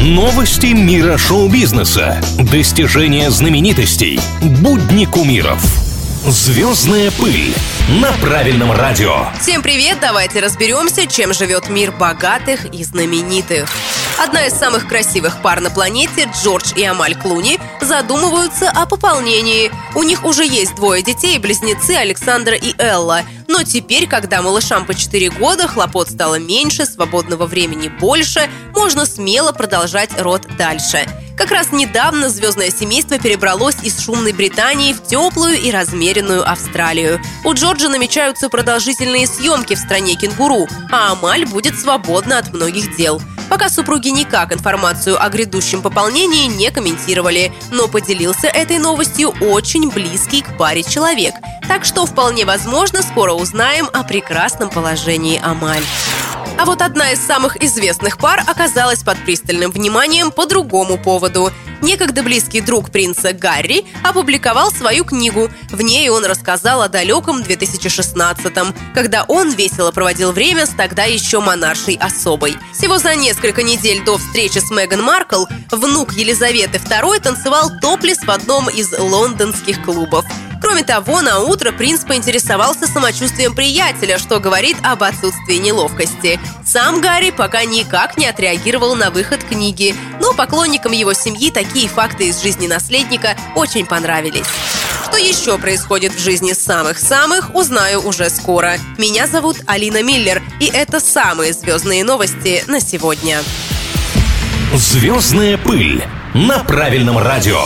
Новости мира шоу-бизнеса. Достижения знаменитостей. Будни кумиров. Звездная пыль на правильном радио. Всем привет! Давайте разберемся, чем живет мир богатых и знаменитых. Одна из самых красивых пар на планете, Джордж и Амаль Клуни, задумываются о пополнении. У них уже есть двое детей, близнецы Александра и Элла. Но теперь, когда малышам по 4 года, хлопот стало меньше, свободного времени больше, можно смело продолжать род дальше. Как раз недавно звездное семейство перебралось из шумной Британии в теплую и размеренную Австралию. У Джорджа намечаются продолжительные съемки в стране кенгуру, а Амаль будет свободна от многих дел. Пока супруги никак информацию о грядущем пополнении не комментировали, но поделился этой новостью очень близкий к паре человек. Так что вполне возможно скоро узнаем о прекрасном положении Амаль. А вот одна из самых известных пар оказалась под пристальным вниманием по другому поводу. Некогда близкий друг принца Гарри опубликовал свою книгу. В ней он рассказал о далеком 2016-м, когда он весело проводил время с тогда еще монаршей особой. Всего за несколько недель до встречи с Меган Маркл внук Елизаветы II танцевал топлес в одном из лондонских клубов. Кроме того, на утро принц поинтересовался самочувствием приятеля, что говорит об отсутствии неловкости. Сам Гарри пока никак не отреагировал на выход книги, но поклонникам его семьи такие факты из жизни наследника очень понравились. Что еще происходит в жизни самых-самых, узнаю уже скоро. Меня зовут Алина Миллер, и это самые звездные новости на сегодня. Звездная пыль на правильном радио.